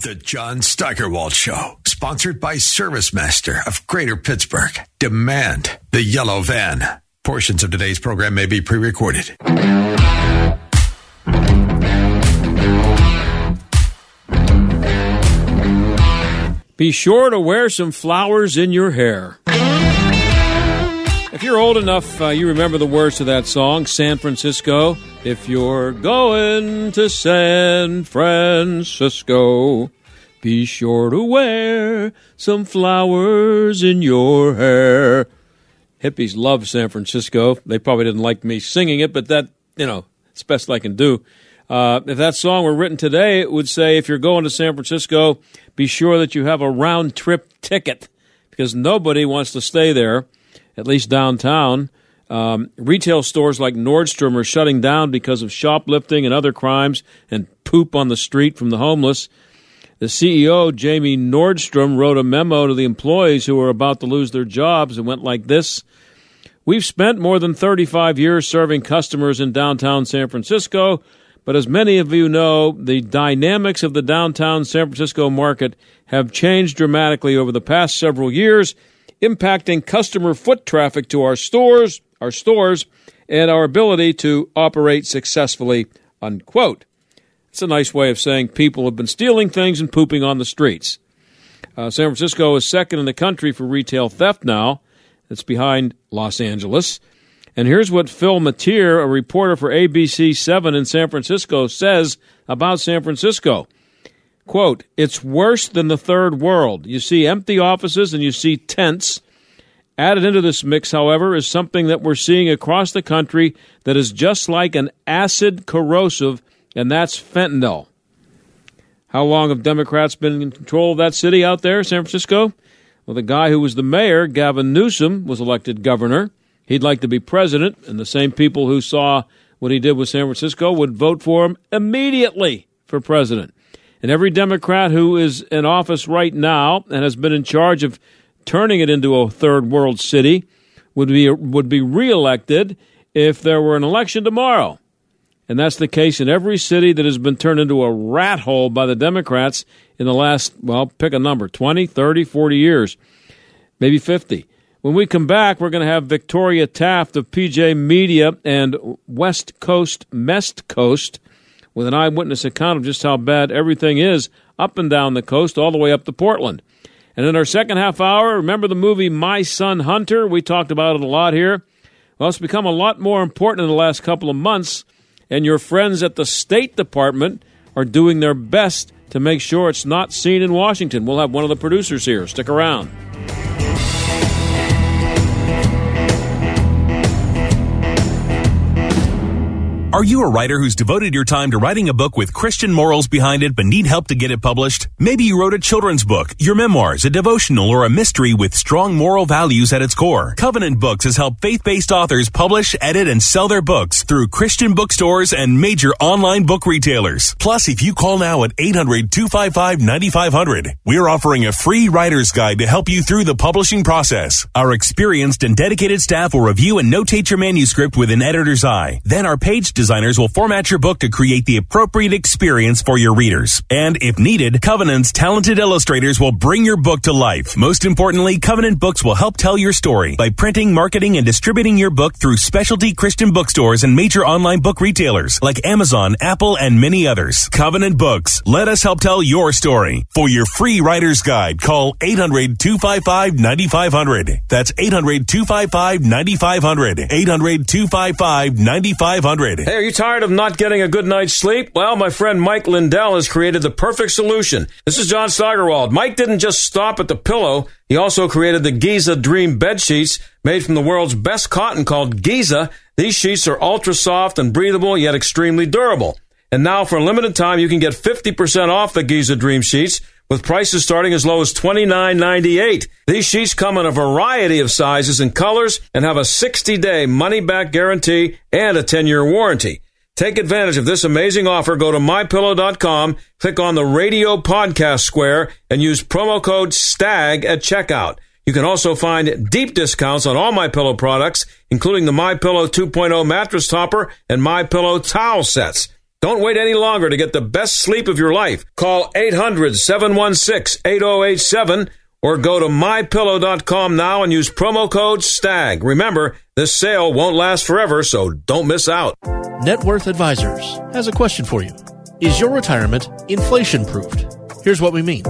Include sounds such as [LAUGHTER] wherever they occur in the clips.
The John Steigerwald Show, sponsored by ServiceMaster of Greater Pittsburgh. Demand the yellow van. Portions of today's program may be pre recorded. Be sure to wear some flowers in your hair. If you're old enough, uh, you remember the words to that song, San Francisco. If you're going to San Francisco, be sure to wear some flowers in your hair. Hippies love San Francisco. They probably didn't like me singing it, but that, you know, it's best I can do. Uh, if that song were written today, it would say, if you're going to San Francisco, be sure that you have a round trip ticket because nobody wants to stay there, at least downtown. Um, retail stores like Nordstrom are shutting down because of shoplifting and other crimes and poop on the street from the homeless. The CEO, Jamie Nordstrom, wrote a memo to the employees who were about to lose their jobs and went like this We've spent more than 35 years serving customers in downtown San Francisco but as many of you know, the dynamics of the downtown San Francisco market have changed dramatically over the past several years, impacting customer foot traffic to our stores, our stores, and our ability to operate successfully. Unquote. It's a nice way of saying people have been stealing things and pooping on the streets. Uh, San Francisco is second in the country for retail theft now. It's behind Los Angeles. And here's what Phil Matier, a reporter for ABC 7 in San Francisco, says about San Francisco. Quote, it's worse than the third world. You see empty offices and you see tents. Added into this mix, however, is something that we're seeing across the country that is just like an acid corrosive, and that's fentanyl. How long have Democrats been in control of that city out there, San Francisco? Well, the guy who was the mayor, Gavin Newsom, was elected governor. He'd like to be president, and the same people who saw what he did with San Francisco would vote for him immediately for president. And every Democrat who is in office right now and has been in charge of turning it into a third world city would be would be reelected if there were an election tomorrow. And that's the case in every city that has been turned into a rat hole by the Democrats in the last, well, pick a number 20, 30, 40 years, maybe 50. When we come back, we're going to have Victoria Taft of PJ Media and West Coast Messed Coast with an eyewitness account of just how bad everything is up and down the coast, all the way up to Portland. And in our second half hour, remember the movie My Son Hunter? We talked about it a lot here. Well, it's become a lot more important in the last couple of months, and your friends at the State Department are doing their best to make sure it's not seen in Washington. We'll have one of the producers here. Stick around. Are you a writer who's devoted your time to writing a book with Christian morals behind it but need help to get it published? Maybe you wrote a children's book, your memoirs, a devotional, or a mystery with strong moral values at its core. Covenant Books has helped faith-based authors publish, edit, and sell their books through Christian bookstores and major online book retailers. Plus, if you call now at 800-255-9500, we're offering a free writer's guide to help you through the publishing process. Our experienced and dedicated staff will review and notate your manuscript with an editor's eye. Then our page designers will format your book to create the appropriate experience for your readers. And if needed, Covenant's talented illustrators will bring your book to life. Most importantly, Covenant Books will help tell your story by printing, marketing, and distributing your book through specialty Christian bookstores and major online book retailers like Amazon, Apple, and many others. Covenant Books, let us help tell your story. For your free writer's guide, call 800-255-9500. That's 800-255-9500. 800-255-9500. Hey, are you tired of not getting a good night's sleep? Well, my friend Mike Lindell has created the perfect solution. This is John Steigerwald. Mike didn't just stop at the pillow. He also created the Giza Dream bed sheets made from the world's best cotton called Giza. These sheets are ultra soft and breathable, yet extremely durable. And now for a limited time, you can get 50% off the Giza Dream Sheets with prices starting as low as $29.98. These sheets come in a variety of sizes and colors and have a 60 day money back guarantee and a 10 year warranty. Take advantage of this amazing offer. Go to mypillow.com, click on the radio podcast square, and use promo code STAG at checkout. You can also find deep discounts on all My Pillow products, including the My Pillow 2.0 mattress topper and My Pillow towel sets. Don't wait any longer to get the best sleep of your life. Call 800-716-8087 or go to mypillow.com now and use promo code STAG. Remember, this sale won't last forever, so don't miss out. Net Worth Advisors has a question for you. Is your retirement inflation proofed? Here's what we mean.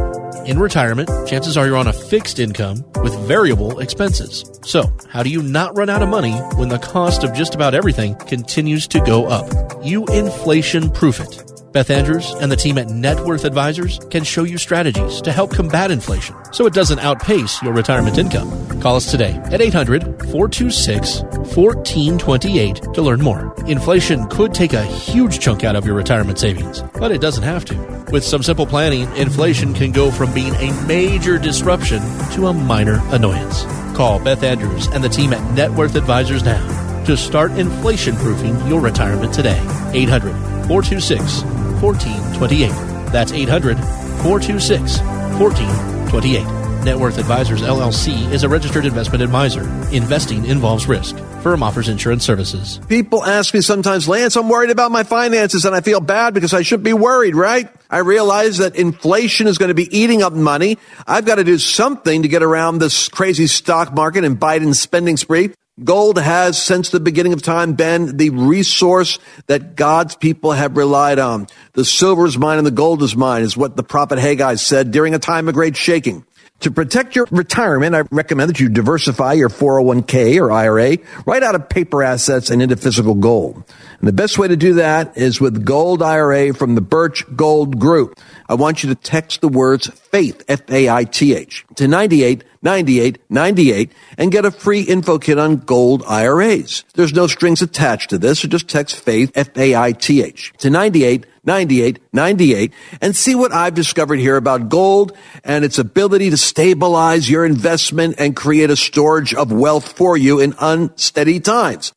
In retirement, chances are you're on a fixed income with variable expenses. So, how do you not run out of money when the cost of just about everything continues to go up? You inflation proof it. Beth Andrews and the team at Net Worth Advisors can show you strategies to help combat inflation so it doesn't outpace your retirement income. Call us today at 800 426 1428 to learn more. Inflation could take a huge chunk out of your retirement savings, but it doesn't have to. With some simple planning, inflation can go from being a major disruption to a minor annoyance. Call Beth Andrews and the team at Net Worth Advisors now to start inflation proofing your retirement today. 800 426 1428. That's 800 426 1428. Net Worth Advisors LLC is a registered investment advisor. Investing involves risk. Firm offers insurance services. People ask me sometimes, Lance, I'm worried about my finances and I feel bad because I should be worried, right? I realize that inflation is going to be eating up money. I've got to do something to get around this crazy stock market and Biden's spending spree. Gold has, since the beginning of time, been the resource that God's people have relied on. The silver is mine and the gold is mine, is what the prophet Haggai said during a time of great shaking. To protect your retirement, I recommend that you diversify your 401k or IRA right out of paper assets and into physical gold. And the best way to do that is with Gold IRA from the Birch Gold Group. I want you to text the words FAITH, F-A-I-T-H, to 98 98 98 and get a free info kit on gold IRAs. There's no strings attached to this, so just text FAITH, F-A-I-T-H, to 98 98 98 and see what I've discovered here about gold and its ability to stabilize your investment and create a storage of wealth for you in unsteady times.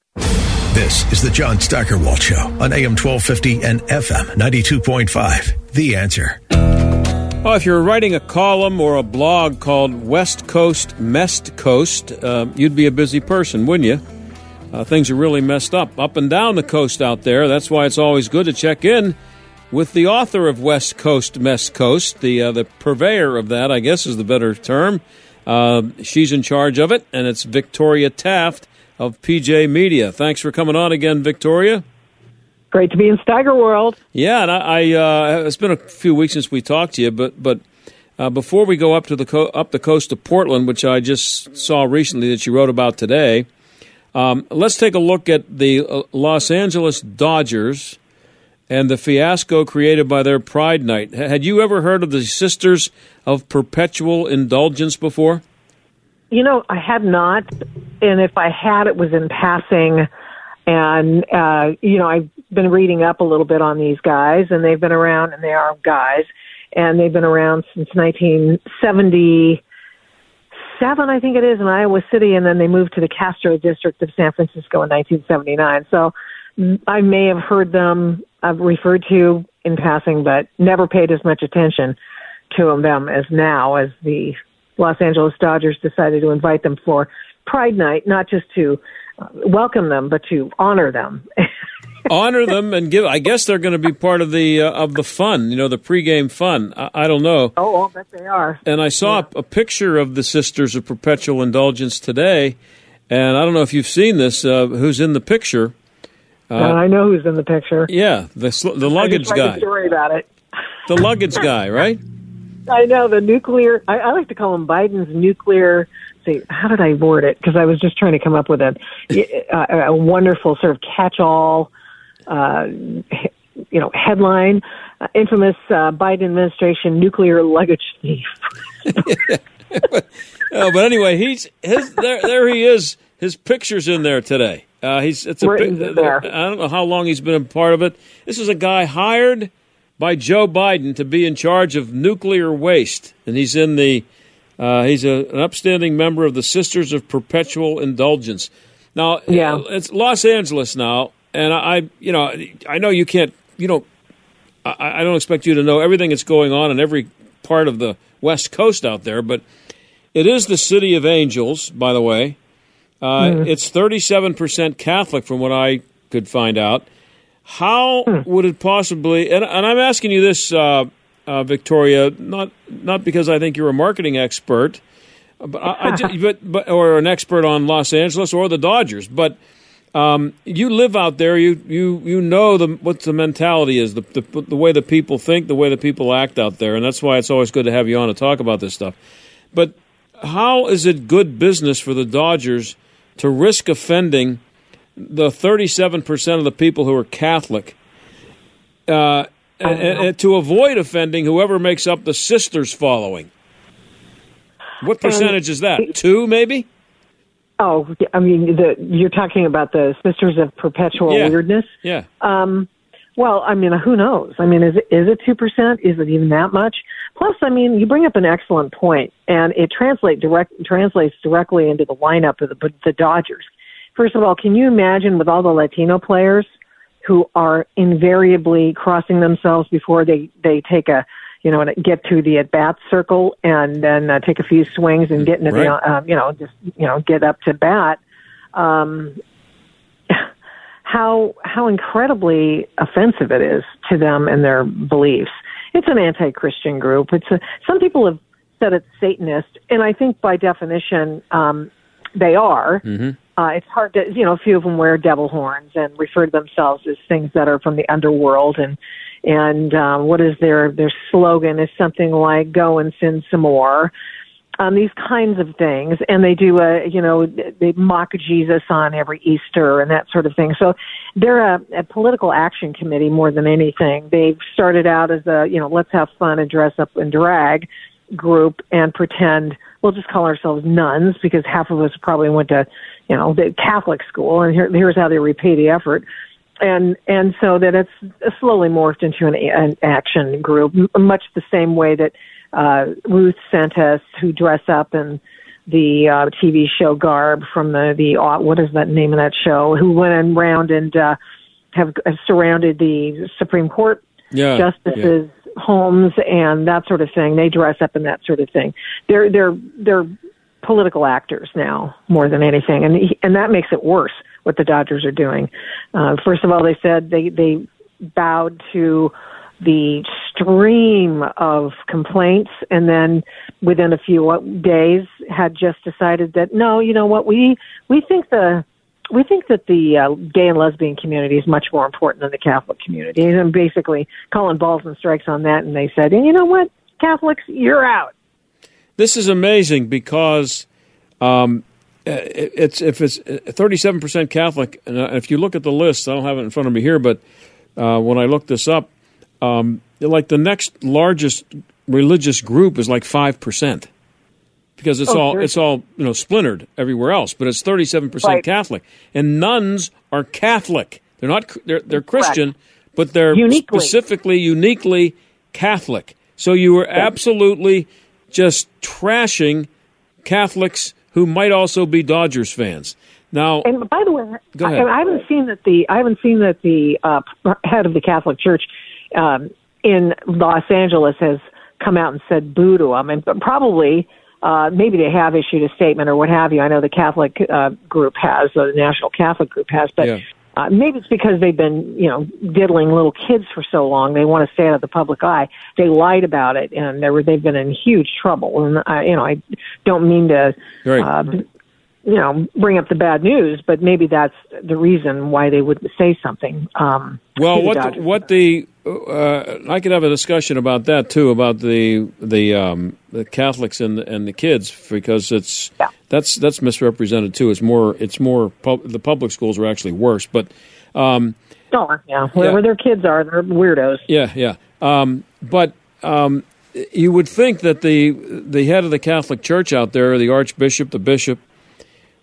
This is the John Steigerwald Show on AM 1250 and FM 92.5. The answer. Well, if you're writing a column or a blog called West Coast Messed Coast, uh, you'd be a busy person, wouldn't you? Uh, things are really messed up up and down the coast out there. That's why it's always good to check in with the author of West Coast Messed Coast, the uh, the purveyor of that, I guess is the better term. Uh, she's in charge of it, and it's Victoria Taft of PJ Media. Thanks for coming on again, Victoria. Great to be in Steiger World. Yeah, and I, I uh, it's been a few weeks since we talked to you, but but uh, before we go up to the co- up the coast of Portland, which I just saw recently that you wrote about today, um, let's take a look at the uh, Los Angeles Dodgers and the fiasco created by their Pride Night. H- had you ever heard of the Sisters of Perpetual Indulgence before? You know, I had not, and if I had, it was in passing. And uh, you know, I've been reading up a little bit on these guys, and they've been around, and they are guys, and they've been around since 1977, I think it is, in Iowa City, and then they moved to the Castro district of San Francisco in 1979. So I may have heard them uh, referred to in passing, but never paid as much attention to them as now, as the Los Angeles Dodgers decided to invite them for Pride Night, not just to uh, welcome them, but to honor them. [LAUGHS] honor them and give. I guess they're going to be part of the uh, of the fun. You know, the pregame fun. I, I don't know. Oh, I'll bet they are. And I saw Yeah. a, a picture of the Sisters of Perpetual Indulgence today, and I don't know if you've seen this. Uh, who's in the picture? and I know who's in the picture. Yeah, the sl- the I luggage guy. story about it. The luggage [LAUGHS] guy, right? I know the nuclear. I, I like to call him Biden's nuclear. See, how did I word it? Because I was just trying to come up with a a, a wonderful sort of catch-all, uh, you know, headline. Uh, infamous uh, Biden administration nuclear luggage thief. [LAUGHS] Oh, but anyway, he's his there. There he is. His picture's in there today. Uh, he's it's a there? I don't know how long he's been a part of it. This is a guy hired by Joe Biden to be in charge of nuclear waste, and he's in the uh, he's a, an upstanding member of the Sisters of Perpetual Indulgence. Now, Yeah. it's Los Angeles now, and I, you know I know you can't you don't I, I don't expect you to know everything that's going on in every part of the West Coast out there, but it is the city of angels, by the way. Uh, It's 37% Catholic, from what I could find out. How would it possibly? And, and I'm asking you this, uh, uh, Victoria, not not because I think you're a marketing expert, but, I, I ju- [LAUGHS] but, but or an expert on Los Angeles or the Dodgers, but um, you live out there. You you you know the what the mentality is, the, the the way the people think, the way the people act out there, and that's why it's always good to have you on to talk about this stuff. But how is it good business for the Dodgers to risk offending the 37% of the people who are Catholic uh, and, and to avoid offending whoever makes up the sisters following? What percentage is that? Two, maybe? Oh, I mean, the, you're talking about the Sisters of Perpetual Yeah. Weirdness. Yeah. Um, well, I mean, who knows? I mean, is it is it two percent? Is it even that much? Plus, I mean, you bring up an excellent point, and it translate direct translates directly into the lineup of the the Dodgers. First of all, can you imagine with all the Latino players who are invariably crossing themselves before they they take a you know and get to the at bat circle and then uh, take a few swings and get into Right. the um, you know just you know get up to bat. Um, how how incredibly offensive it is to them and their beliefs. It's an anti-Christian group. It's a, some people have said it's Satanist, and I think by definition um, they are. Uh, it's hard to you know a few of them wear devil horns and refer to themselves as things that are from the underworld and and um, what is their their slogan is something like "Go and sin some more." um, these kinds of things, and they do a you know they mock Jesus on every Easter and that sort of thing. So they're a, a political action committee more than anything. They've started out as a you know let's have fun and dress up and drag group and pretend we'll just call ourselves nuns because half of us probably went to you know the Catholic school, and here, here's how they repay the effort and and so that it's slowly morphed into an, an action group, m- much the same way that uh, Ruth sent us who dress up in the uh, TV show garb from the the uh, what is that name of that show? Who went around and uh, have, have surrounded the Supreme Court Yeah. justices' homes and that sort of thing. They dress up in that sort of thing. They're they're they're political actors now more than anything, and and that makes it worse. What the Dodgers are doing. Uh, first of all, they said they they bowed to the stream of complaints, and then within a few days had just decided that no, you know what, we we think the we think that the uh, gay and lesbian community is much more important than the Catholic community, and basically calling balls and strikes on that. And they said, and you know what, Catholics, you're out. This is amazing because um, it's if it's thirty-seven percent Catholic, and uh, if you look at the list, I don't have it in front of me here, but uh, when I looked this up, um, like the next largest religious group is like five percent because it's Oh, all sure. it's all you know splintered everywhere else, but it's thirty-seven percent Catholic, and nuns are Catholic. They're not they're they're Christian, but they're Uniquely. specifically uniquely Catholic. So you were absolutely just trashing Catholics who might also be Dodgers fans. Now, And by the way, I. I haven't seen that the I haven't seen that the uh, head of the Catholic Church um, in Los Angeles has come out and said boo to them, and probably. Uh, maybe they have issued a statement or what have you. I know the Catholic uh, group has, the National Catholic group has, but Yeah. uh, maybe it's because they've been, you know, diddling little kids for so long. They want to stay out of the public eye. They lied about it, and they were, they've been in huge trouble. And I, you know, I don't mean to Right. uh, you know, bring up the bad news, but maybe that's the reason why they wouldn't say something. Um, well, what the, what the uh, I could have a discussion about that too about the the um, the Catholics and the, and the kids because it's Yeah. that's that's misrepresented too. It's more it's more pub, the public schools are actually worse, but um, Oh, yeah, wherever Yeah. their kids are, they're weirdos. Yeah, yeah. Um, but um, you would think that the the head of the Catholic Church out there, the Archbishop, the bishop,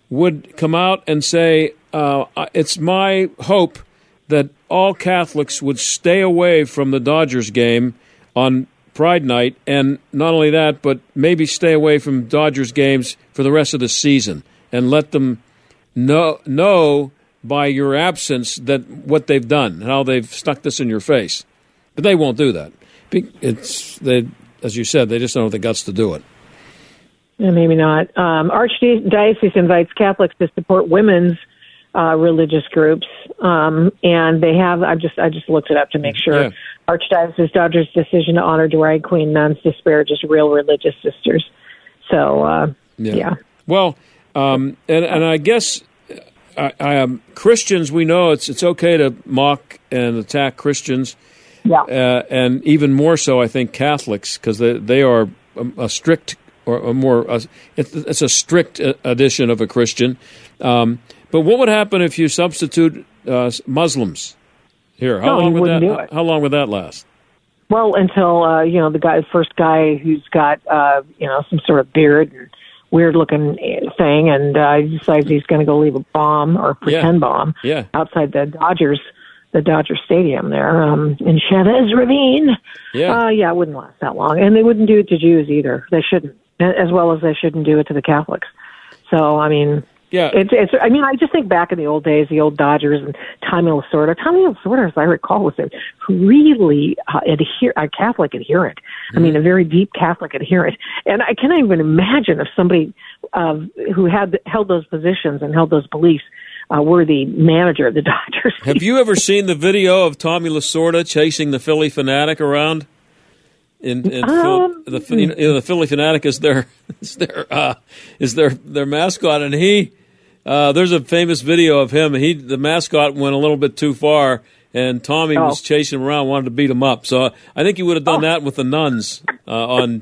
would come out and say, uh, "It's my hope that all Catholics would stay away from the Dodgers game on Pride Night, and not only that, but maybe stay away from Dodgers games for the rest of the season, and let them know know by your absence that what they've done, how they've stuck this in your face." But they won't do that. It's they, as you said, they just don't have the guts to do it. Yeah, maybe not. Um, Archdiocese invites Catholics to support women's uh, religious groups, um, and they have. I just I just looked it up to make sure. Yeah. Archdiocese Dodgers' decision to honor drag queen nuns disparages real religious sisters. So uh, Yeah. yeah. Well, um, and and I guess I, I, um, Christians we know it's it's okay to mock and attack Christians, Yeah. uh, and even more so I think Catholics because they they are a, a strict or a more a, it's, it's a strict uh, edition of a Christian. Um, but what would happen if you substitute uh, Muslims here? How No, long would that? How, long would that last? Well, until uh, you know the guy, first guy who's got uh, you know some sort of beard and weird looking thing, and uh, he decides he's going to go leave a bomb or pretend bomb Yeah. outside the Dodgers, the Dodger Stadium there um, in Chavez Ravine. Yeah. uh, yeah, it wouldn't last that long, and they wouldn't do it to Jews either. They shouldn't, as well as they shouldn't do it to the Catholics. So, I mean, Yeah. it's it's. I mean, I just think back in the old days, the old Dodgers and Tommy Lasorda. Tommy Lasorda, as I recall, was a really uh, adhere a Catholic adherent. I mean, a very deep Catholic adherent. And I cannot even imagine if somebody uh, who had held those positions and held those beliefs uh, were the manager of the [LAUGHS] Dodgers. Have you ever seen the video of Tommy Lasorda chasing the Phillie Phanatic around? In, in Phil, Um, the you know, the Phillie Phanatic is their [LAUGHS] is their uh, is their their mascot, and he uh, there's a famous video of him. He the mascot went a little bit too far, and Tommy Oh. was chasing him around, wanted to beat him up. So uh, I think he would have done that with the nuns uh, on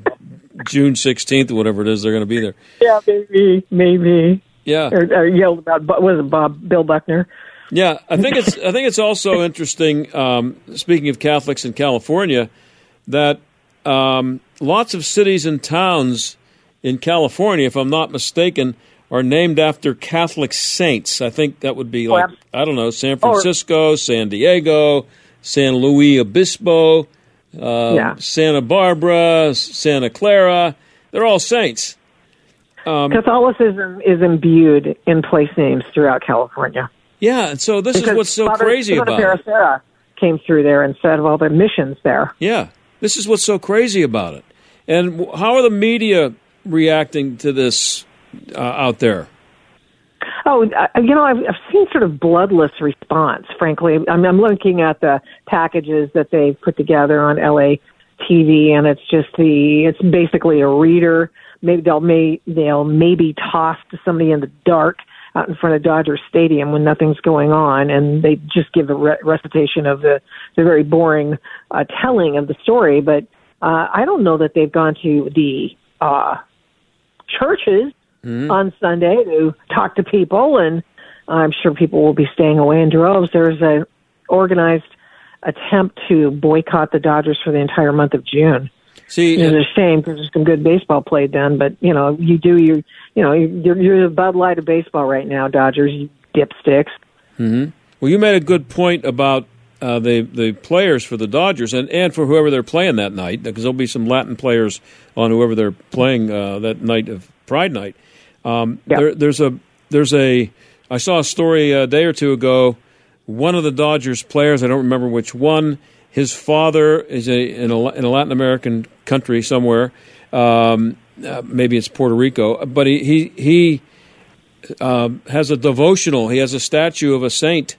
June 16th or whatever it is they're going to be there. yeah, maybe, maybe. Yeah, Or, or yelled about was it, Bob Bill Buckner? Yeah, I think it's I think it's also [LAUGHS] interesting. Um, speaking of Catholics in California, that um, lots of cities and towns in California, if I'm not mistaken, are named after Catholic saints. I think that would be like I don't know San Francisco, San Diego, San Luis Obispo, uh, Yeah. Santa Barbara, Santa Clara. They're all saints. Um, Catholicism is imbued in place names throughout California. Yeah, and so this is what's so Father- crazy Father about it. Paracera came through there instead of all the missions there. Yeah, this is what's so crazy about it. And how are the media reacting to this uh, out there? Oh, uh, you know, I've, I've seen sort of bloodless response. Frankly, I'm, I'm looking at the packages that they've put together on LA TV, and it's just the it's basically a reader. Maybe they'll may they'll maybe toss to somebody in the dark out in front of Dodger Stadium when nothing's going on, and they just give a re- recitation of the the very boring uh, telling of the story. But uh, I don't know that they've gone to the uh, churches on Sunday to talk to people, and I'm sure people will be staying away in droves. There's a organized attempt to boycott the Dodgers for the entire month of June. See, It's a shame because there's some good baseball played then, but you know you do you you know you're, you're the Bud Light of baseball right now, Dodgers. You dipsticks. well, you made a good point about uh, the the players for the Dodgers and, and for whoever they're playing that night, because there'll be some Latin players on whoever they're playing uh, that night of Pride Night. Um, Yeah. there, there's a there's a I saw a story a day or two ago. One of the Dodgers players, I don't remember which one. His father is a in a, in a Latin American country somewhere. Um, uh, maybe it's Puerto Rico, but he he he um, has a devotional. He has a statue of a saint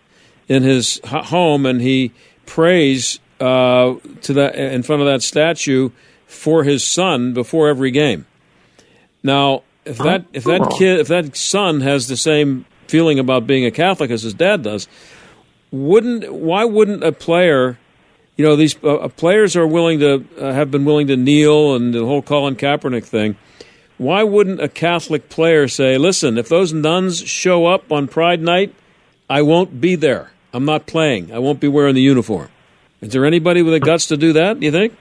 in his home, and he prays uh, to that in front of that statue for his son before every game. Now, if that if that kid if that son has the same feeling about being a Catholic as his dad does, wouldn't why wouldn't a player? You know, these uh, players are willing to uh, have been willing to kneel, and the whole Colin Kaepernick thing. Why wouldn't a Catholic player say, "Listen, if those nuns show up on Pride night, I won't be there. I'm not playing. I won't be wearing the uniform." Is there anybody with the guts to do that? Do you think?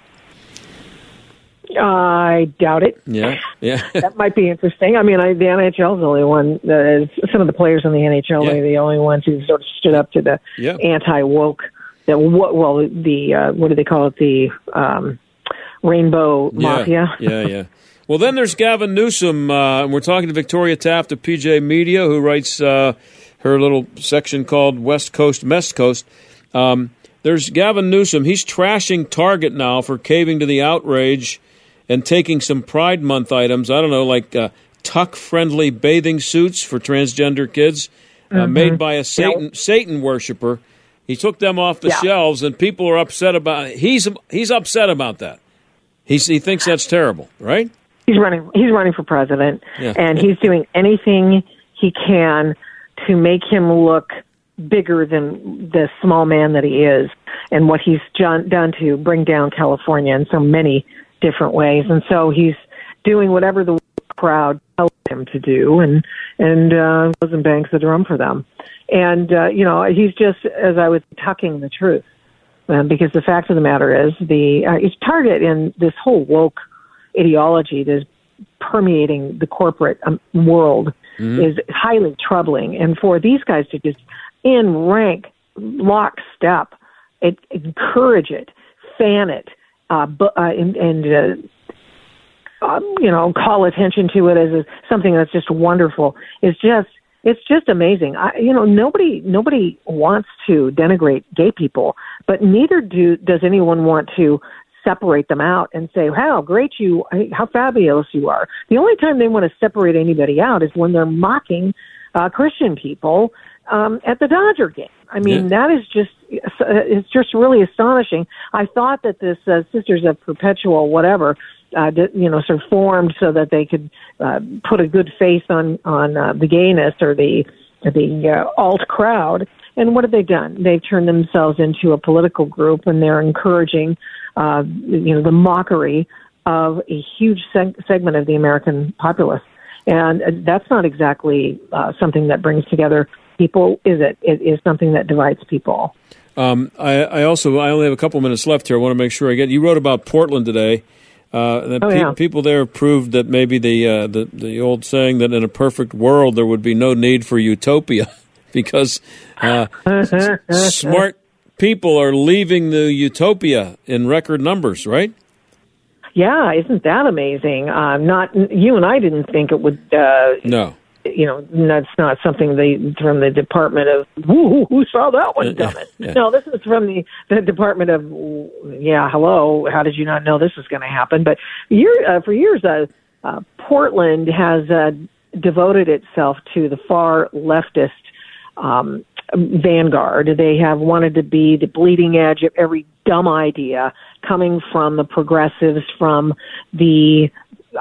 I doubt it. Yeah, yeah. [LAUGHS] that might be interesting. I mean, I, the NHL is the only one. That is, some of the players in the NHL Yeah. are the only ones who sort of stood up to the Yeah. anti woke. That what? Well, the uh, what do they call it? The um, rainbow mafia. Yeah, yeah, yeah. Well, then there's Gavin Newsom, uh, and we're talking to Victoria Taft of PJ Media, who writes uh, her little section called West Coast, Messed Coast. Um, there's Gavin Newsom. He's trashing Target now for caving to the outrage and taking some Pride Month items. I don't know, like uh, tuck-friendly bathing suits for transgender kids, uh, made by a Satan Satan worshiper. He took them off the Yeah. shelves, and people are upset about. He's he's upset about that. He's, he thinks that's terrible, right? He's running. He's running for president, Yeah. and he's doing anything he can to make him look bigger than the small man that he is, and what he's done, done to bring down California and so many different ways. And so he's doing whatever the crowd tells him to do, and and uh, goes and bangs the drum for them. And uh, you know, he's just, as I was tucking the truth, um, because the fact of the matter is, the uh, his target in this whole woke ideology that's permeating the corporate um, world is highly troubling. And for these guys to just in rank, lockstep, it, encourage it, fan it, uh, bu- uh, and, and uh, um, you know, call attention to it as a, something that's just wonderful. It's just, it's just amazing. I, you know, nobody, nobody wants to denigrate gay people, but neither do does anyone want to separate them out and say, "How great you, how fabulous you are." The only time they want to separate anybody out is when they're mocking uh, Christian people um, at the Dodger game. I mean, that is just it's just really astonishing. I thought that this uh, Sisters of Perpetual whatever, uh, did, you know, sort of formed so that they could uh, put a good face on on uh, the gayness or the the uh, alt crowd. And what have they done? They've turned themselves into a political group, and they're encouraging, uh, you know, the mockery of a huge seg- segment of the American populace. And uh, that's not exactly uh, something that brings together people, is it? It is something that divides people. Um, I, I also I only have a couple minutes left here. I want to make sure I get. You wrote about Portland today. Uh, that Oh, pe- yeah. people there proved that maybe the, uh, the the old saying that in a perfect world there would be no need for utopia [LAUGHS] because uh, s- smart people are leaving the utopia in record numbers, right? Yeah, isn't that amazing? Uh, not you and I didn't think it would. Uh, No. You know, that's not something they from the Department of who, who saw that one coming. yeah. No, this is from the the Department of yeah. Hello, how did you not know this was going to happen? But year uh, for years, uh, uh, Portland has uh, devoted itself to the far leftist um, vanguard. They have wanted to be the bleeding edge of every dumb idea coming from the progressives, from the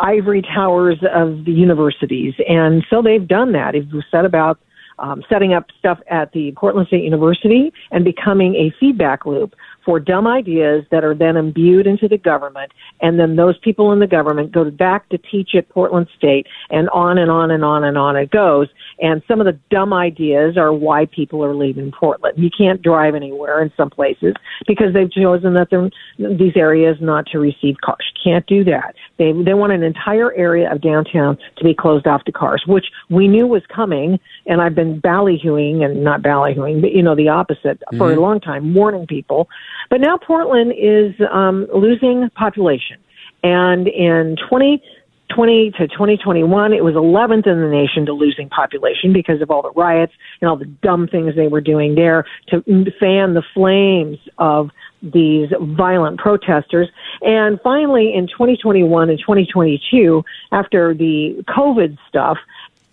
ivory towers of the universities. And so they've done that. They've set about um, setting up stuff at the Portland State University and becoming a feedback loop for dumb ideas that are then imbued into the government. And then those people in the government go back to teach at Portland State and on and on and on and on it goes. And some of the dumb ideas are why people are leaving Portland. You can't drive anywhere in some places because they've chosen that they're, these areas not to receive cars. You can't do that. They, they want an entire area of downtown to be closed off to cars, which we knew was coming. And I've been ballyhooing and not ballyhooing, but you know, the opposite for a long time, warning people. But now Portland is um, losing population. And in 2020 to 2021, it was 11th in the nation to losing population because of all the riots and all the dumb things they were doing there to fan the flames of these violent protesters. And finally, in 2021 and 2022, after the COVID stuff,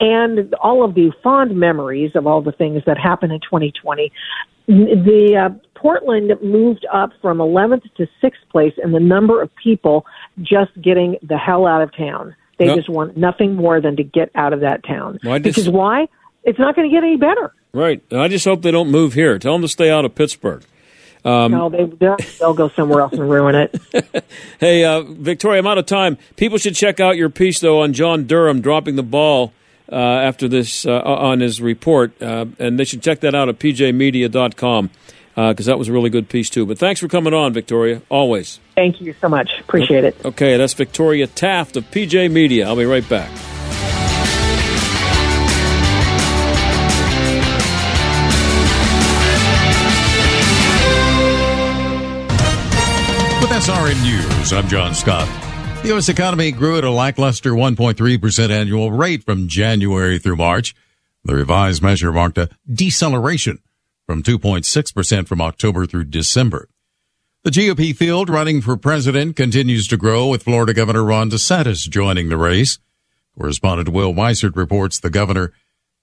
and all of the fond memories of all the things that happened in 2020, the uh, Portland moved up from 11th to 6th place in the number of people just getting the hell out of town. They Yep. just want nothing more than to get out of that town. Well, just- because why? It's not going to get any better. Right. And I just hope they don't move here. Tell them to stay out of Pittsburgh. Um, no, they they'll, they'll go somewhere else and ruin it. [LAUGHS] Hey, uh, Victoria, I'm out of time. People should check out your piece, though, on John Durham dropping the ball uh, after this uh, on his report, uh, and they should check that out at pjmedia.com. Uh because uh, that was a really good piece too. But thanks for coming on, Victoria. Always. Thank you so much. Appreciate it. Okay, that's Victoria Taft of PJ Media. I'll be right back. With SRN News, I'm John Scott. The U.S. economy grew at a lackluster 1.3% annual rate from January through March. The revised measure marked a deceleration from 2.6% from October through December. The GOP field running for president continues to grow with Florida Governor Ron DeSantis joining the race. Correspondent Will Weissert reports the governor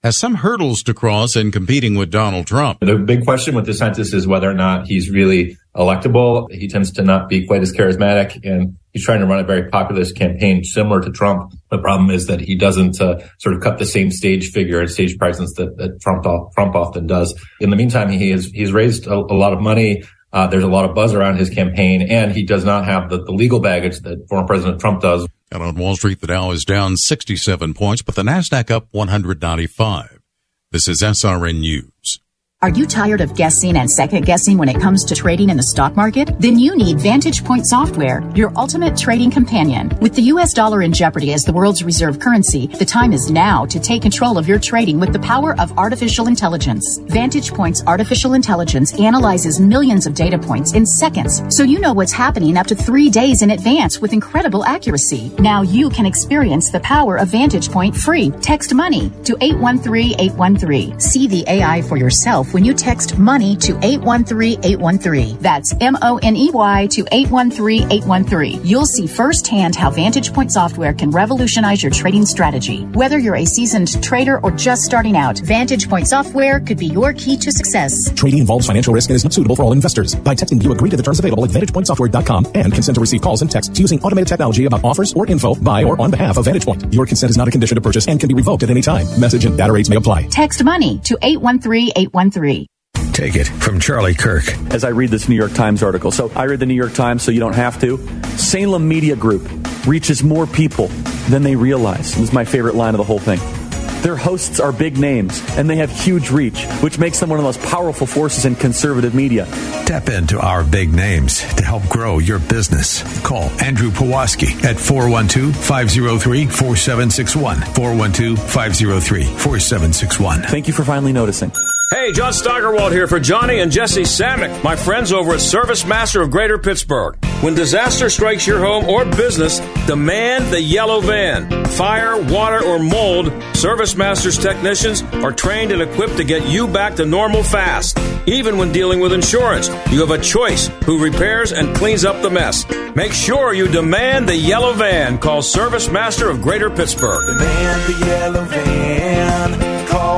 has some hurdles to cross in competing with Donald Trump. The big question with DeSantis is whether or not he's really electable. He tends to not be quite as charismatic and he's trying to run a very populist campaign similar to Trump. The problem is that he doesn't uh, sort of cut the same stage figure and stage presence that, that Trump, Trump often does. In the meantime, he has, he's raised a, a lot of money. Uh, there's a lot of buzz around his campaign and he does not have the, the legal baggage that former President Trump does. And on Wall Street, the Dow is down 67 points, but the NASDAQ up 195. This is SRN News. Are you tired of guessing and second guessing when it comes to trading in the stock market? Then you need Vantage Point Software, your ultimate trading companion. With the US dollar in jeopardy as the world's reserve currency, the time is now to take control of your trading with the power of artificial intelligence. Vantage Point's artificial intelligence analyzes millions of data points in seconds, so you know what's happening up to three days in advance with incredible accuracy. Now you can experience the power of Vantage Point free. Text money to 813-813. See the AI for yourself when you text money to 813-813. That's M-O-N-E-Y to 813-813. You'll see firsthand how Vantage Point software can revolutionize your trading strategy. Whether you're a seasoned trader or just starting out, Vantage Point software could be your key to success. Trading involves financial risk and is not suitable for all investors. By texting, you agree to the terms available at VantagePointSoftware.com and consent to receive calls and texts using automated technology about offers or info by or on behalf of Vantage Point. Your consent is not a condition to purchase and can be revoked at any time. Message and data rates may apply. Text money to 813-813. Take it from Charlie Kirk. As I read this New York Times article, so I read the New York Times so you don't have to. Salem Media Group reaches more people than they realize. This is my favorite line of the whole thing. Their hosts are big names and they have huge reach, which makes them one of the most powerful forces in conservative media. Tap into our big names to help grow your business. Call Andrew Pawaski at 412 503 4761. 412 503 4761. Thank you for finally noticing. Hey, John Steigerwald here for Johnny and Jesse Samick, my friends over at Service Master of Greater Pittsburgh. When disaster strikes your home or business, demand the yellow van. Fire, water, or mold, Service Master's technicians are trained and equipped to get you back to normal fast. Even when dealing with insurance, you have a choice who repairs and cleans up the mess. Make sure you demand the yellow van. Call Service Master of Greater Pittsburgh. Demand the yellow van.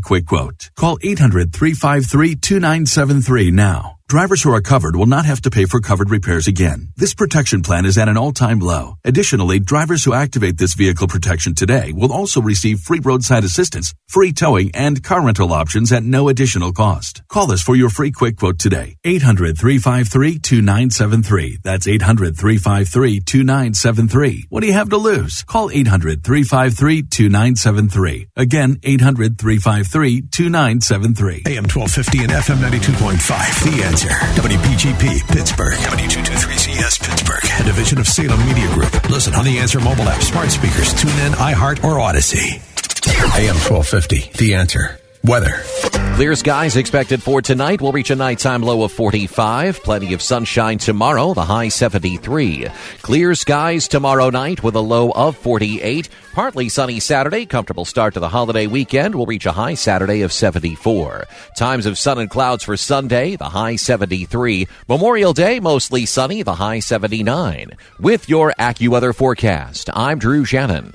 quick quote. Call 800-353-2973 now. Drivers who are covered will not have to pay for covered repairs again. This protection plan is at an all-time low. Additionally, drivers who activate this vehicle protection today will also receive free roadside assistance, free towing, and car rental options at no additional cost. Call us for your free quick quote today. 800-353-2973. That's 800-353-2973. What do you have to lose? Call 800-353-2973. Again, 800-353-2973. AM 1250 and FM 92.5. The answer. WPGP Pittsburgh. W223CS Pittsburgh. A division of Salem Media Group. Listen on the Answer mobile app, smart speakers, tune in, iHeart, or Odyssey. AM 1250. The answer. Weather. Clear skies expected for tonight. We'll reach a nighttime low of 45. Plenty of sunshine tomorrow, the high 73. Clear skies tomorrow night with a low of 48. Partly sunny Saturday. Comfortable start to the holiday weekend. We'll reach a high Saturday of 74. Times of sun and clouds for Sunday, the high 73. Memorial Day, mostly sunny, the high 79. With your AccuWeather forecast, I'm Drew Shannon.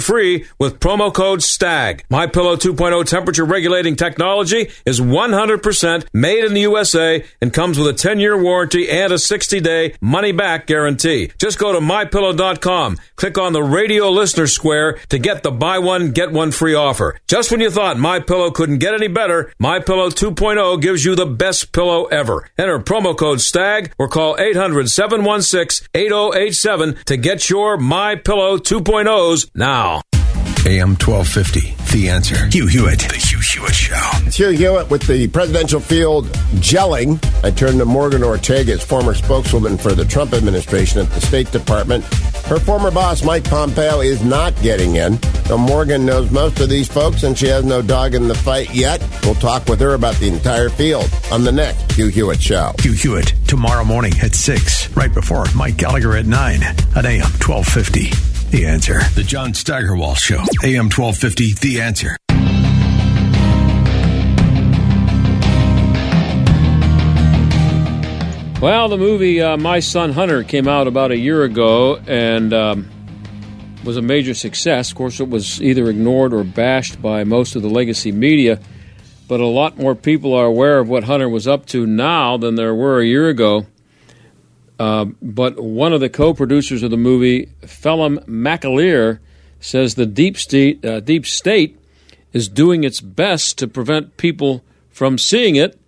free with promo code STAG. My Pillow 2.0 temperature regulating technology is 100% made in the USA and comes with a 10-year warranty and a 60-day money-back guarantee. Just go to mypillow.com, click on the radio listener square to get the buy one get one free offer. Just when you thought My Pillow couldn't get any better, My Pillow 2.0 gives you the best pillow ever. Enter promo code STAG or call 800-716-8087 to get your My Pillow 2.0s now. AM 1250. The answer. Hugh Hewitt. The Hugh Hewitt Show. It's Hugh Hewitt with the presidential field gelling. I turn to Morgan Ortagus, as former spokeswoman for the Trump administration at the State Department. Her former boss, Mike Pompeo, is not getting in. Though Morgan knows most of these folks and she has no dog in the fight yet. We'll talk with her about the entire field on the next Hugh Hewitt Show. Hugh Hewitt. Tomorrow morning at 6. Right before Mike Gallagher at 9. At AM 1250. The answer. The John Steigerwald Show. AM 1250. The answer. Well, the movie uh, My Son Hunter came out about a year ago and um, was a major success. Of course, it was either ignored or bashed by most of the legacy media, but a lot more people are aware of what Hunter was up to now than there were a year ago. Uh, but one of the co-producers of the movie, Phelim McAleer, says the deep state, uh, deep state is doing its best to prevent people from seeing it.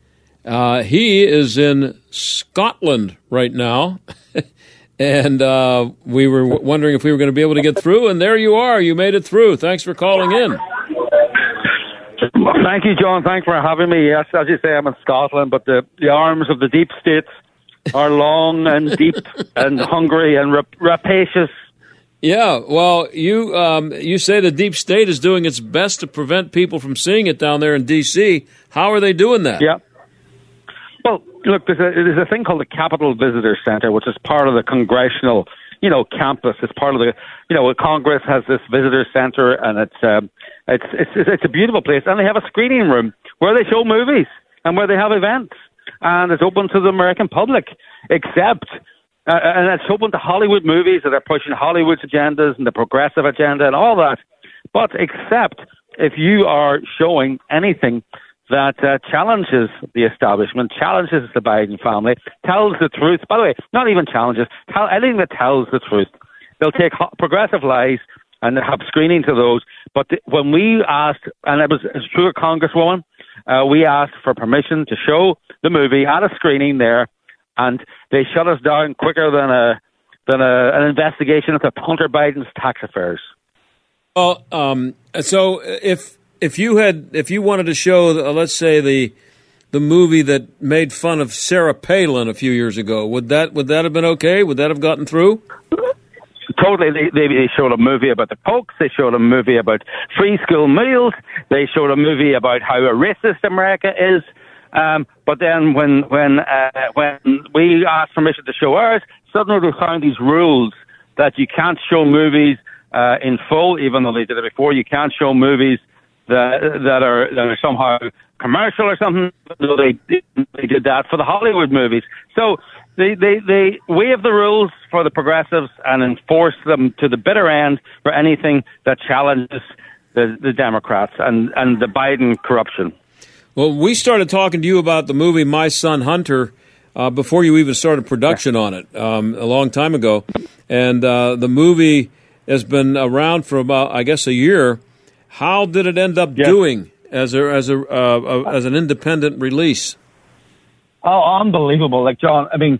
Uh, he is in Scotland right now, [LAUGHS] and uh, we were w- wondering if we were going to be able to get through. And there you are. You made it through. Thanks for calling in. Thank you, John. Thanks for having me. Yes, as you say, I'm in Scotland, but the, the arms of the deep state are long and deep and hungry and rap- rapacious. Yeah, well, you um, you say the deep state is doing its best to prevent people from seeing it down there in D.C. How are they doing that? Yeah. Well, look, there's a, there's a thing called the Capitol Visitor Center, which is part of the congressional, you know, campus. It's part of the, you know, Congress has this visitor center, and it's um, it's it's it's a beautiful place, and they have a screening room where they show movies and where they have events, and it's open to the American public, except. Uh, and it's open to Hollywood movies that are pushing Hollywood's agendas and the progressive agenda and all that. But except if you are showing anything that uh, challenges the establishment, challenges the Biden family, tells the truth. By the way, not even challenges, tell anything that tells the truth. They'll take progressive lies and have screening to those. But when we asked, and it was it's true, a Congresswoman, uh, we asked for permission to show the movie at a screening there, and they shut us down quicker than a than a, an investigation into Hunter Biden's tax affairs. Well, um, so if if you had if you wanted to show, uh, let's say the the movie that made fun of Sarah Palin a few years ago, would that would that have been okay? Would that have gotten through? Totally. They, they, showed a movie about the Pokes. They showed a movie about free school meals. They showed a movie about how racist America is. Um, but then when when uh, when we asked permission to show ours, suddenly they found these rules that you can't show movies uh, in full, even though they did it before. You can't show movies that that are that are somehow commercial or something. So they they did that for the Hollywood movies. So they they they waive the rules for the progressives and enforce them to the bitter end for anything that challenges the, the Democrats and and the Biden corruption. Well, we started talking to you about the movie My Son Hunter uh, before you even started production on it um, a long time ago, and uh, the movie has been around for about I guess a year. How did it end up doing as a as a uh, uh, as an independent release? Oh, unbelievable! Like John, I mean,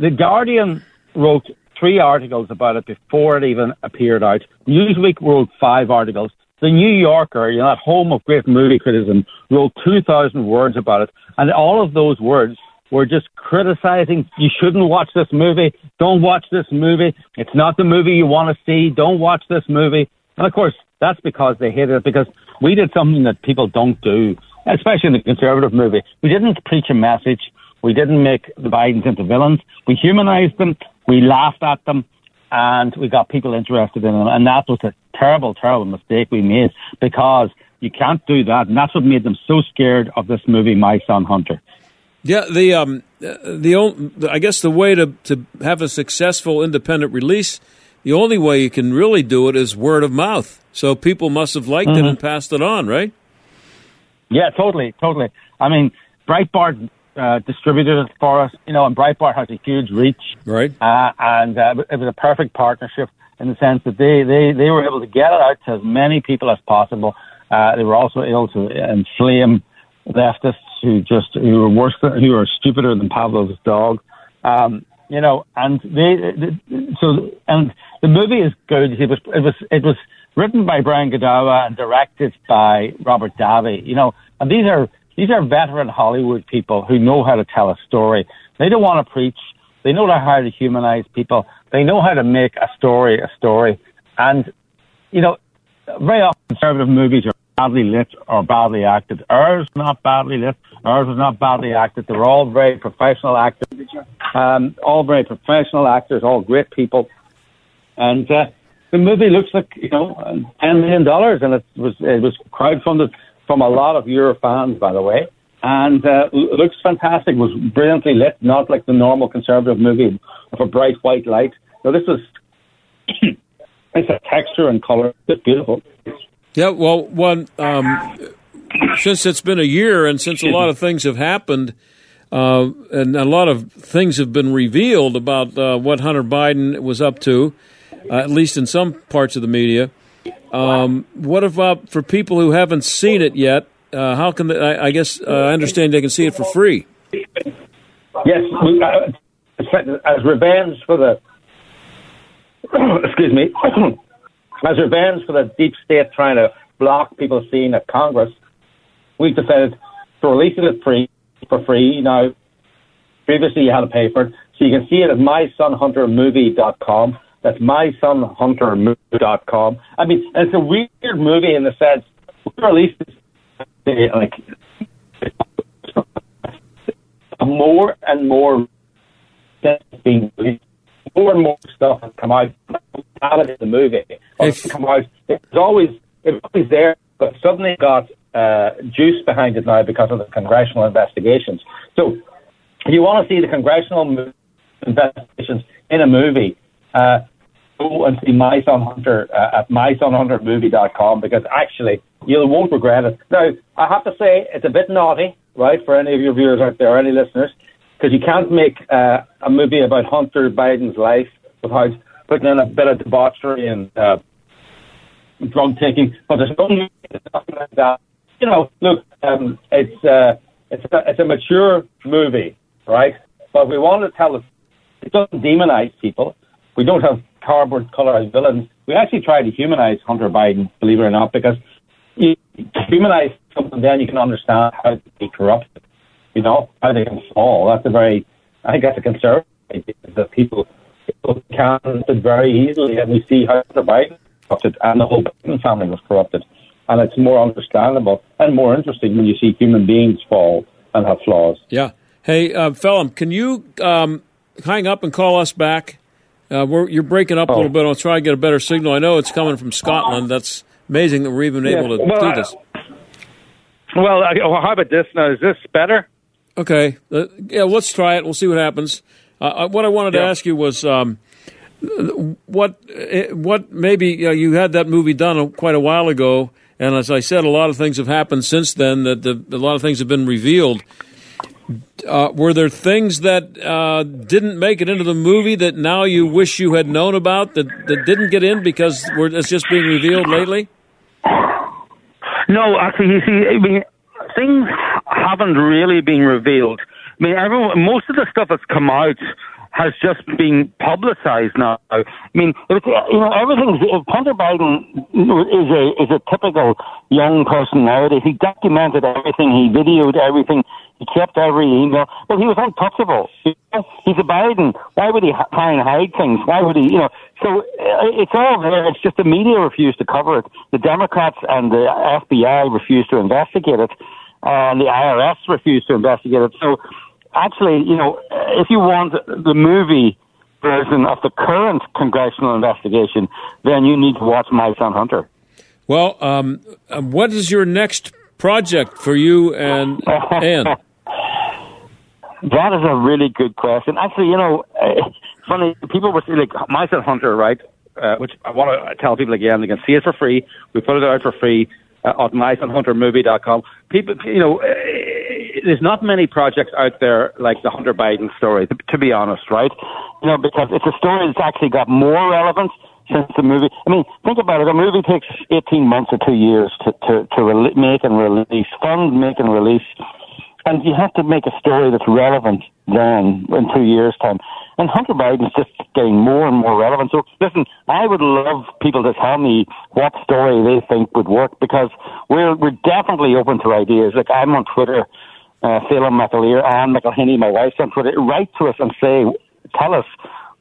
the Guardian wrote three articles about it before it even appeared out. Newsweek wrote five articles. The New Yorker, you know, that home of great movie criticism, wrote 2,000 words about it. And all of those words were just criticizing, you shouldn't watch this movie. Don't watch this movie. It's not the movie you want to see. Don't watch this movie. And of course, that's because they hated it because we did something that people don't do, especially in the conservative movie. We didn't preach a message. We didn't make the Bidens into villains. We humanized them. We laughed at them and we got people interested in them. And that was a terrible, terrible mistake we made because you can't do that. And that's what made them so scared of this movie, My Son Hunter. Yeah, the um, the only, I guess the way to to have a successful independent release, the only way you can really do it is word of mouth. So people must have liked Mhm. it and passed it on, right? Yeah, totally, totally. I mean, Breitbart uh, distributed it for us, you know, and Breitbart has a huge reach. Right. Uh, and uh, it was a perfect partnership in the sense that they, they, they were able to get it out to as many people as possible. Uh, they were also able to inflame leftists who just who were worse than, who are stupider than Pavlov's dog. Um, you know, and they, they so and the movie is good. It was it was it was written by Brian Godawa and directed by Robert Davi. You know, and these are these are veteran Hollywood people who know how to tell a story. They don't want to preach. They know how to humanize people. They know how to make a story a story. And you know, very often conservative movies are badly lit or badly acted. Ours not badly lit. Ours was not badly acted. They were all very professional actors. Um, all very professional actors, all great people. And uh, the movie looks like you know ten million dollars, and it was it was crowdfunded from a lot of your fans, by the way. And uh, looks fantastic. Was brilliantly lit, not like the normal conservative movie of a bright white light. So this was [CLEARS THROAT] it's a texture and color. It's beautiful. Yeah, well, one um, since it's been a year and since a lot of things have happened, uh, and a lot of things have been revealed about uh, what Hunter Biden was up to, uh, at least in some parts of the media. Um, what about for people who haven't seen it yet? Uh, how can they, I, I guess uh, I understand they can see it for free. Yes, uh, as revenge for the [COUGHS] excuse me, [COUGHS] as revenge for the deep state trying to block people seeing at Congress, we've decided to release it at free for free. Now, previously you had to pay for it, so you can see it at mysonhuntermovie.com. That's mysonhuntermovie.com. I mean, it's a weird movie in the sense we released it like more and more stuff being more and more stuff has come out out of the movie. It's come out. It's always it was always there, but suddenly got uh, juice behind it now because of the congressional investigations. So, if you want to see the congressional investigations in a movie, uh, go and see My Son Hunter uh, at mysonhuntermovie.com because actually you won't regret it. Now, I have to say it's a bit naughty, right, for any of your viewers out there, or any listeners, because you can't make uh, a movie about Hunter Biden's life without putting in a bit of debauchery and uh, drug taking. But there's no movie like that. You know, look, um, it's uh, it's a, it's a mature movie, right? But we want to tell it. it doesn't demonize people. We don't have cardboard colorized villains. We actually try to humanize Hunter Biden, believe it or not, because you humanize something, then you can understand how to be corrupted. You know how they can fall. That's a very, I think that's a concern that people, people can it very easily, and we see how Hunter Biden corrupted, and the whole Biden family was corrupted, and it's more understandable and more interesting when you see human beings fall and have flaws. Yeah. Hey, uh, can you um, hang up and call us back? Uh, we're, you're breaking up a little bit. I'll try to get a better signal. I know it's coming from Scotland. That's amazing that we're even Yeah, able to well, do I- this. Well, I- well, how about this now? Is this better? Okay. Uh, yeah, let's try it. We'll see what happens. Uh, uh, what I wanted to ask you was um, what eh, what maybe you, know, you had that movie done quite a while ago, and as I said, a lot of things have happened since then. That the, a lot of things have been revealed. Uh, were there things that uh, didn't make it into the movie that now you wish you had known about that, that didn't get in because it's just being revealed lately? No, actually, you see, I mean, things haven't really been revealed. I mean, everyone, most of the stuff that's come out has just been publicized now. I mean, you know, everything. Hunter Biden is a is a typical young personality. He documented everything. He videoed everything. He kept every email. Well, he was untouchable. He's a Biden. Why would he try and hide things? Why would he, you know? So uh, it's all there. It's just the media refused to cover it. The Democrats and the FBI refused to investigate it. And the IRS refused to investigate it. So actually, you know, if you want the movie version of the current congressional investigation, then you need to watch My Son Hunter. Well, um, um what is your next project for you and [LAUGHS] Ann? That is a really good question. Actually, you know, uh, funny, people were saying, like, My Son Hunter, right? Uh, which I want to tell people again, they can see it for free. We put it out for free uh, on mysonhuntermovie.com. People, you know, uh, there's not many projects out there like the Hunter Biden story, to, to be honest, right? You know, because it's a story that's actually got more relevance since the movie. I mean, think about it. A movie takes 18 months or two years to, to, to re- make and release, fund, make and release. And you have to make a story that's relevant then in two years' time. And Hunter Biden's just getting more and more relevant. So listen, I would love people to tell me what story they think would work because we're we're definitely open to ideas. Like I'm on Twitter, uh, Phelim McAleer, Ann McElhinney, my wife's on Twitter. Write to us and say, tell us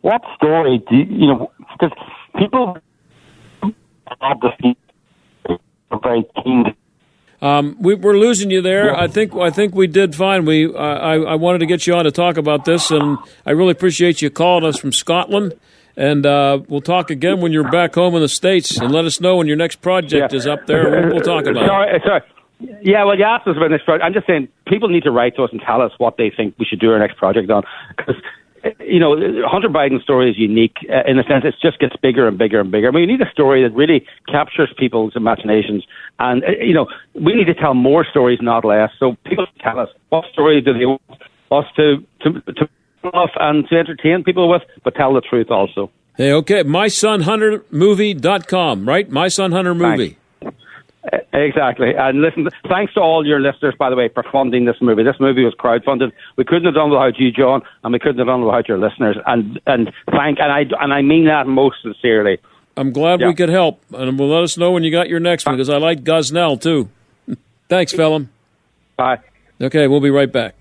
what story do you, you know because people have the very keen to um, we, are losing you there. I think I think we did fine. We uh, I, I wanted to get you on to talk about this, and I really appreciate you calling us from Scotland. And uh, we'll talk again when you're back home in the states, and let us know when your next project yeah. is up there. We'll, we'll talk about sorry, it. Sorry. Yeah, well, you asked us about this project. I'm just saying people need to write to us and tell us what they think we should do our next project on. Because you know, Hunter Biden's story is unique uh, in the sense it just gets bigger and bigger and bigger. I mean, we need a story that really captures people's imaginations, and uh, you know, we need to tell more stories, not less. So people tell us what story do they want us to to to off and to entertain people with, but tell the truth also. Hey, okay, mysonhuntermovie.com, right? My Son Hunter Thanks. Exactly. And listen, thanks to all your listeners, by the way, for funding this movie. This movie was crowdfunded. We couldn't have done without you, John, and we couldn't have done without your listeners. And and thank and I and I mean that most sincerely. I'm glad yeah. we could help, and we'll let us know when you got your next one because I like Gosnell too. [LAUGHS] Thanks, Phelim. Bye. Okay, we'll be right back.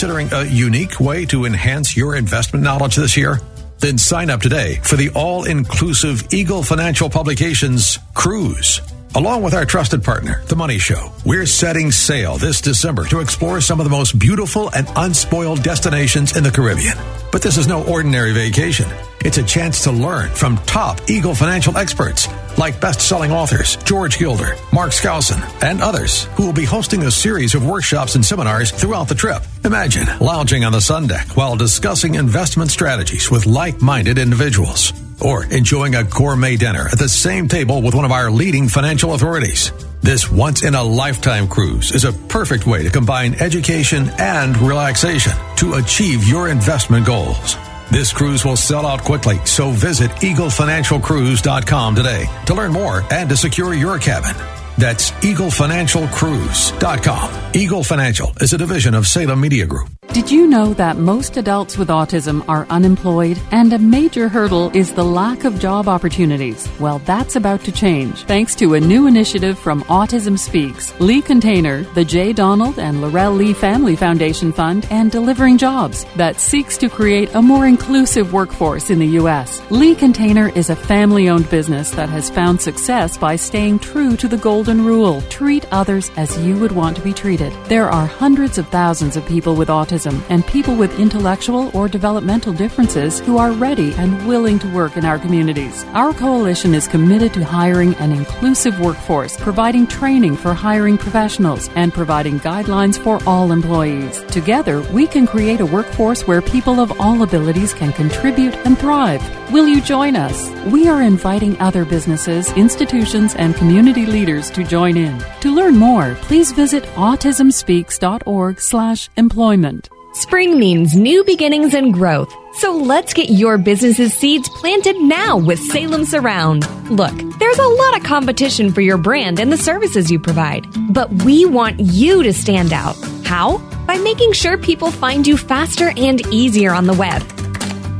Considering a unique way to enhance your investment knowledge this year? Then sign up today for the all inclusive Eagle Financial Publications Cruise. Along with our trusted partner, The Money Show, we're setting sail this December to explore some of the most beautiful and unspoiled destinations in the Caribbean. But this is no ordinary vacation. It's a chance to learn from top Eagle financial experts like best-selling authors George Gilder, Mark Skousen, and others who will be hosting a series of workshops and seminars throughout the trip. Imagine lounging on the sun deck while discussing investment strategies with like-minded individuals or enjoying a gourmet dinner at the same table with one of our leading financial authorities. This once in a lifetime cruise is a perfect way to combine education and relaxation to achieve your investment goals. This cruise will sell out quickly, so visit eaglefinancialcruise.com today to learn more and to secure your cabin. That's eaglefinancialcruise.com. Eagle Financial is a division of Salem Media Group. Did you know that most adults with autism are unemployed and a major hurdle is the lack of job opportunities? Well, that's about to change thanks to a new initiative from Autism Speaks, Lee Container, the J. Donald and Laurel Lee Family Foundation Fund, and Delivering Jobs that seeks to create a more inclusive workforce in the U.S. Lee Container is a family owned business that has found success by staying true to the golden rule treat others as you would want to be treated. There are hundreds of thousands of people with autism autism and people with intellectual or developmental differences who are ready and willing to work in our communities. Our coalition is committed to hiring an inclusive workforce, providing training for hiring professionals, and providing guidelines for all employees. Together, we can create a workforce where people of all abilities can contribute and thrive. Will you join us? We are inviting other businesses, institutions, and community leaders to join in. To learn more, please visit autismspeaks.org/employment. Spring means new beginnings and growth. So let's get your business's seeds planted now with Salem Surround. Look, there's a lot of competition for your brand and the services you provide, but we want you to stand out. How? By making sure people find you faster and easier on the web.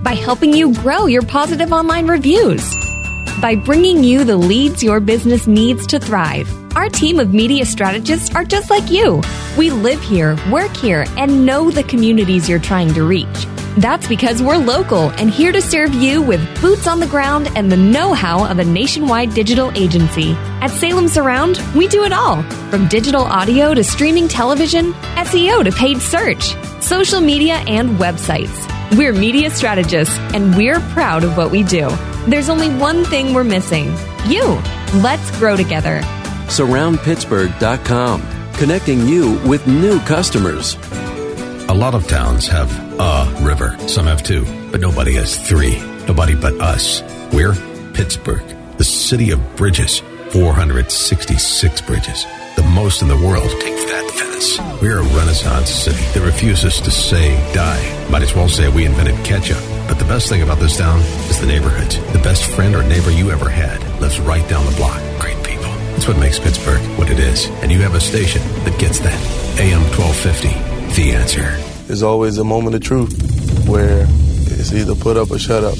By helping you grow your positive online reviews. By bringing you the leads your business needs to thrive. Our team of media strategists are just like you. We live here, work here, and know the communities you're trying to reach. That's because we're local and here to serve you with boots on the ground and the know how of a nationwide digital agency. At Salem Surround, we do it all from digital audio to streaming television, SEO to paid search, social media, and websites. We're media strategists and we're proud of what we do. There's only one thing we're missing you. Let's grow together. SurroundPittsburgh.com, connecting you with new customers. A lot of towns have a river. Some have two, but nobody has three. Nobody but us. We're Pittsburgh, the city of bridges. 466 bridges. The most in the world. Take that, Venice. We're a renaissance city that refuses to say die. Might as well say we invented ketchup. But the best thing about this town is the neighborhoods. The best friend or neighbor you ever had lives right down the block. What makes Pittsburgh what it is. And you have a station that gets that. AM 1250. The answer. There's always a moment of truth where it's either put up or shut up.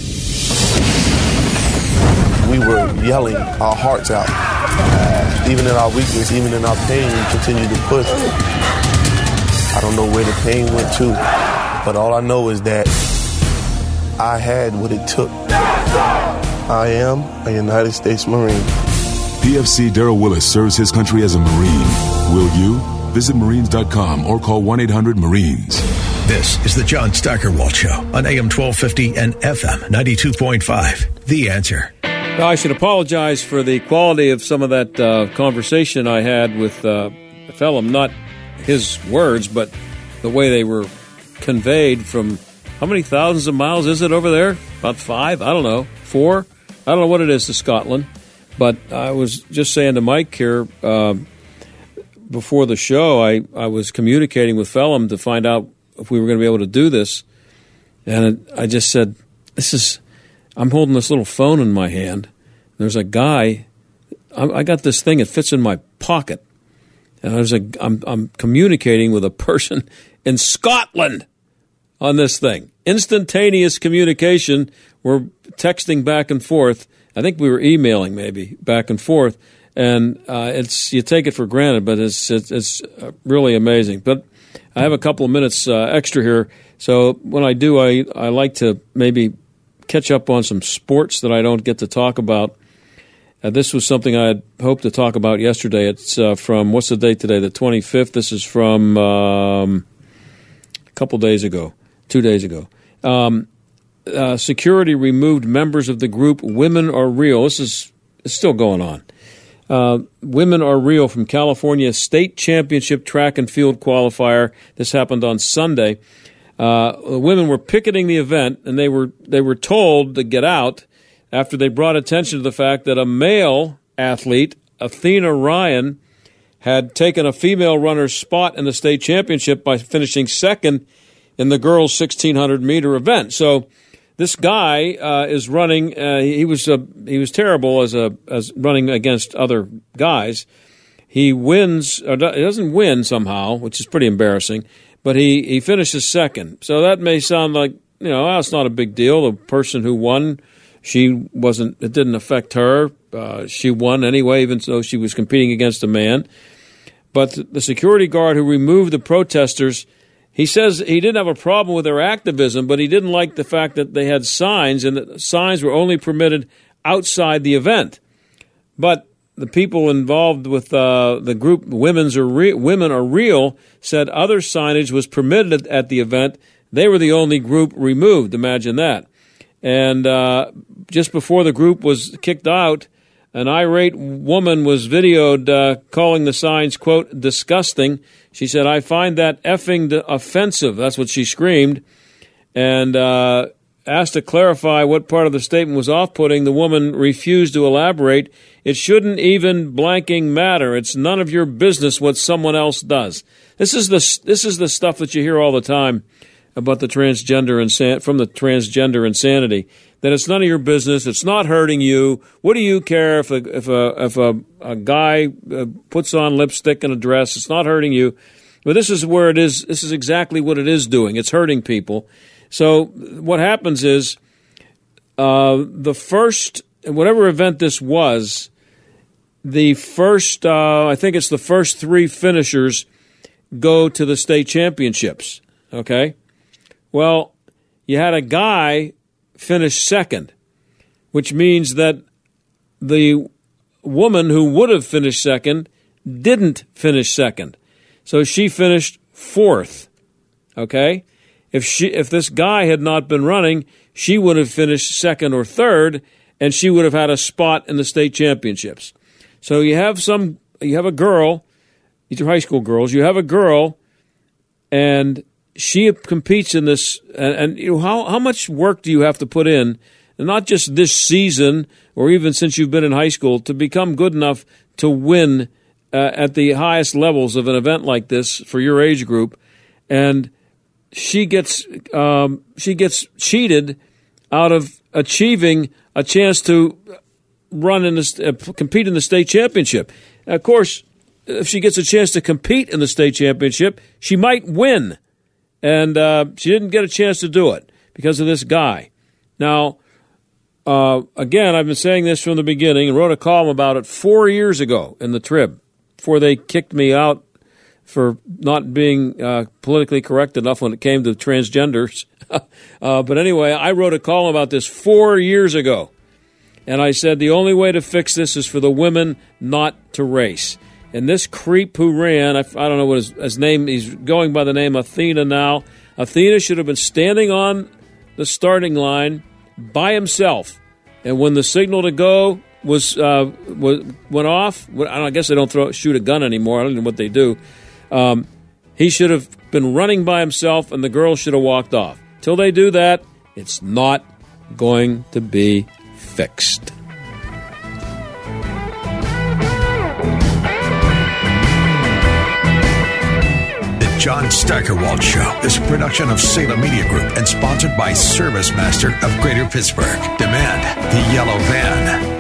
We were yelling our hearts out. Even in our weakness, even in our pain, we continued to push. I don't know where the pain went to, but all I know is that I had what it took. I am a United States Marine. PFC Daryl Willis serves his country as a Marine. Will you? Visit Marines.com or call 1 800 Marines. This is the John Steigerwald Show on AM 1250 and FM 92.5. The answer. Now, I should apologize for the quality of some of that uh, conversation I had with uh, Phelim. Not his words, but the way they were conveyed from how many thousands of miles is it over there? About five? I don't know. Four? I don't know what it is to Scotland. But I was just saying to Mike here. Uh, before the show, I, I was communicating with Phelim to find out if we were going to be able to do this. And I just said, This is, I'm holding this little phone in my hand. There's a guy, I, I got this thing, it fits in my pocket. And there's a, I'm, I'm communicating with a person [LAUGHS] in Scotland on this thing. Instantaneous communication. We're texting back and forth. I think we were emailing maybe back and forth and uh, it's you take it for granted, but it's it's, it's really amazing. But I have a couple of minutes uh, extra here, so when I do, I I like to maybe catch up on some sports that I don't get to talk about. Uh, this was something I had hoped to talk about yesterday. It's uh, from what's the date today? The twenty fifth. This is from um, a couple days ago, two days ago. Um, uh, security removed members of the group Women Are Real. This is still going on. Uh, women are real from California state championship track and field qualifier. This happened on Sunday. Uh, women were picketing the event, and they were they were told to get out after they brought attention to the fact that a male athlete, Athena Ryan, had taken a female runner's spot in the state championship by finishing second in the girls' 1600 meter event. So this guy uh, is running. Uh, he was uh, he was terrible as a as running against other guys. He wins. Or he doesn't win somehow, which is pretty embarrassing. But he he finishes second. So that may sound like you know, it's not a big deal. The person who won, she wasn't. It didn't affect her. Uh, she won anyway, even though she was competing against a man. But the security guard who removed the protesters he says he didn't have a problem with their activism, but he didn't like the fact that they had signs and that signs were only permitted outside the event. But the people involved with uh, the group Women's are Re- Women Are Real said other signage was permitted at the event. They were the only group removed. Imagine that. And uh, just before the group was kicked out, an irate woman was videoed uh, calling the signs, quote, disgusting she said, I find that effing offensive. That's what she screamed. And uh, asked to clarify what part of the statement was off putting. The woman refused to elaborate. It shouldn't even blanking matter. It's none of your business what someone else does. This is the, this is the stuff that you hear all the time about the transgender insan- from the transgender insanity that it's none of your business. It's not hurting you. What do you care if a if a if a, a guy uh, puts on lipstick and a dress? It's not hurting you. But this is where it is. This is exactly what it is doing. It's hurting people. So what happens is uh, the first, whatever event this was, the first, uh, I think it's the first three finishers go to the state championships. Okay? Well, you had a guy finish second, which means that the woman who would have finished second didn't finish second. So she finished fourth. Okay? If she if this guy had not been running, she would have finished second or third and she would have had a spot in the state championships. So you have some you have a girl, these are high school girls, you have a girl and she competes in this and, and you know, how how much work do you have to put in and not just this season or even since you've been in high school to become good enough to win uh, at the highest levels of an event like this for your age group and she gets um, she gets cheated out of achieving a chance to run in the, uh, compete in the state championship. Of course, if she gets a chance to compete in the state championship, she might win, and uh, she didn't get a chance to do it because of this guy. Now, uh, again, I've been saying this from the beginning and wrote a column about it four years ago in the Trib before they kicked me out for not being uh, politically correct enough when it came to transgenders. [LAUGHS] uh, but anyway, I wrote a column about this four years ago. And I said the only way to fix this is for the women not to race. And this creep who ran, I, I don't know what his, his name, he's going by the name Athena now. Athena should have been standing on the starting line by himself. And when the signal to go was, uh, was went off, I guess they don't throw, shoot a gun anymore. I don't know what they do. Um, he should have been running by himself, and the girl should have walked off. Till they do that, it's not going to be fixed. John Steigerwald Show is a production of Salem Media Group and sponsored by Service Master of Greater Pittsburgh. Demand the yellow van.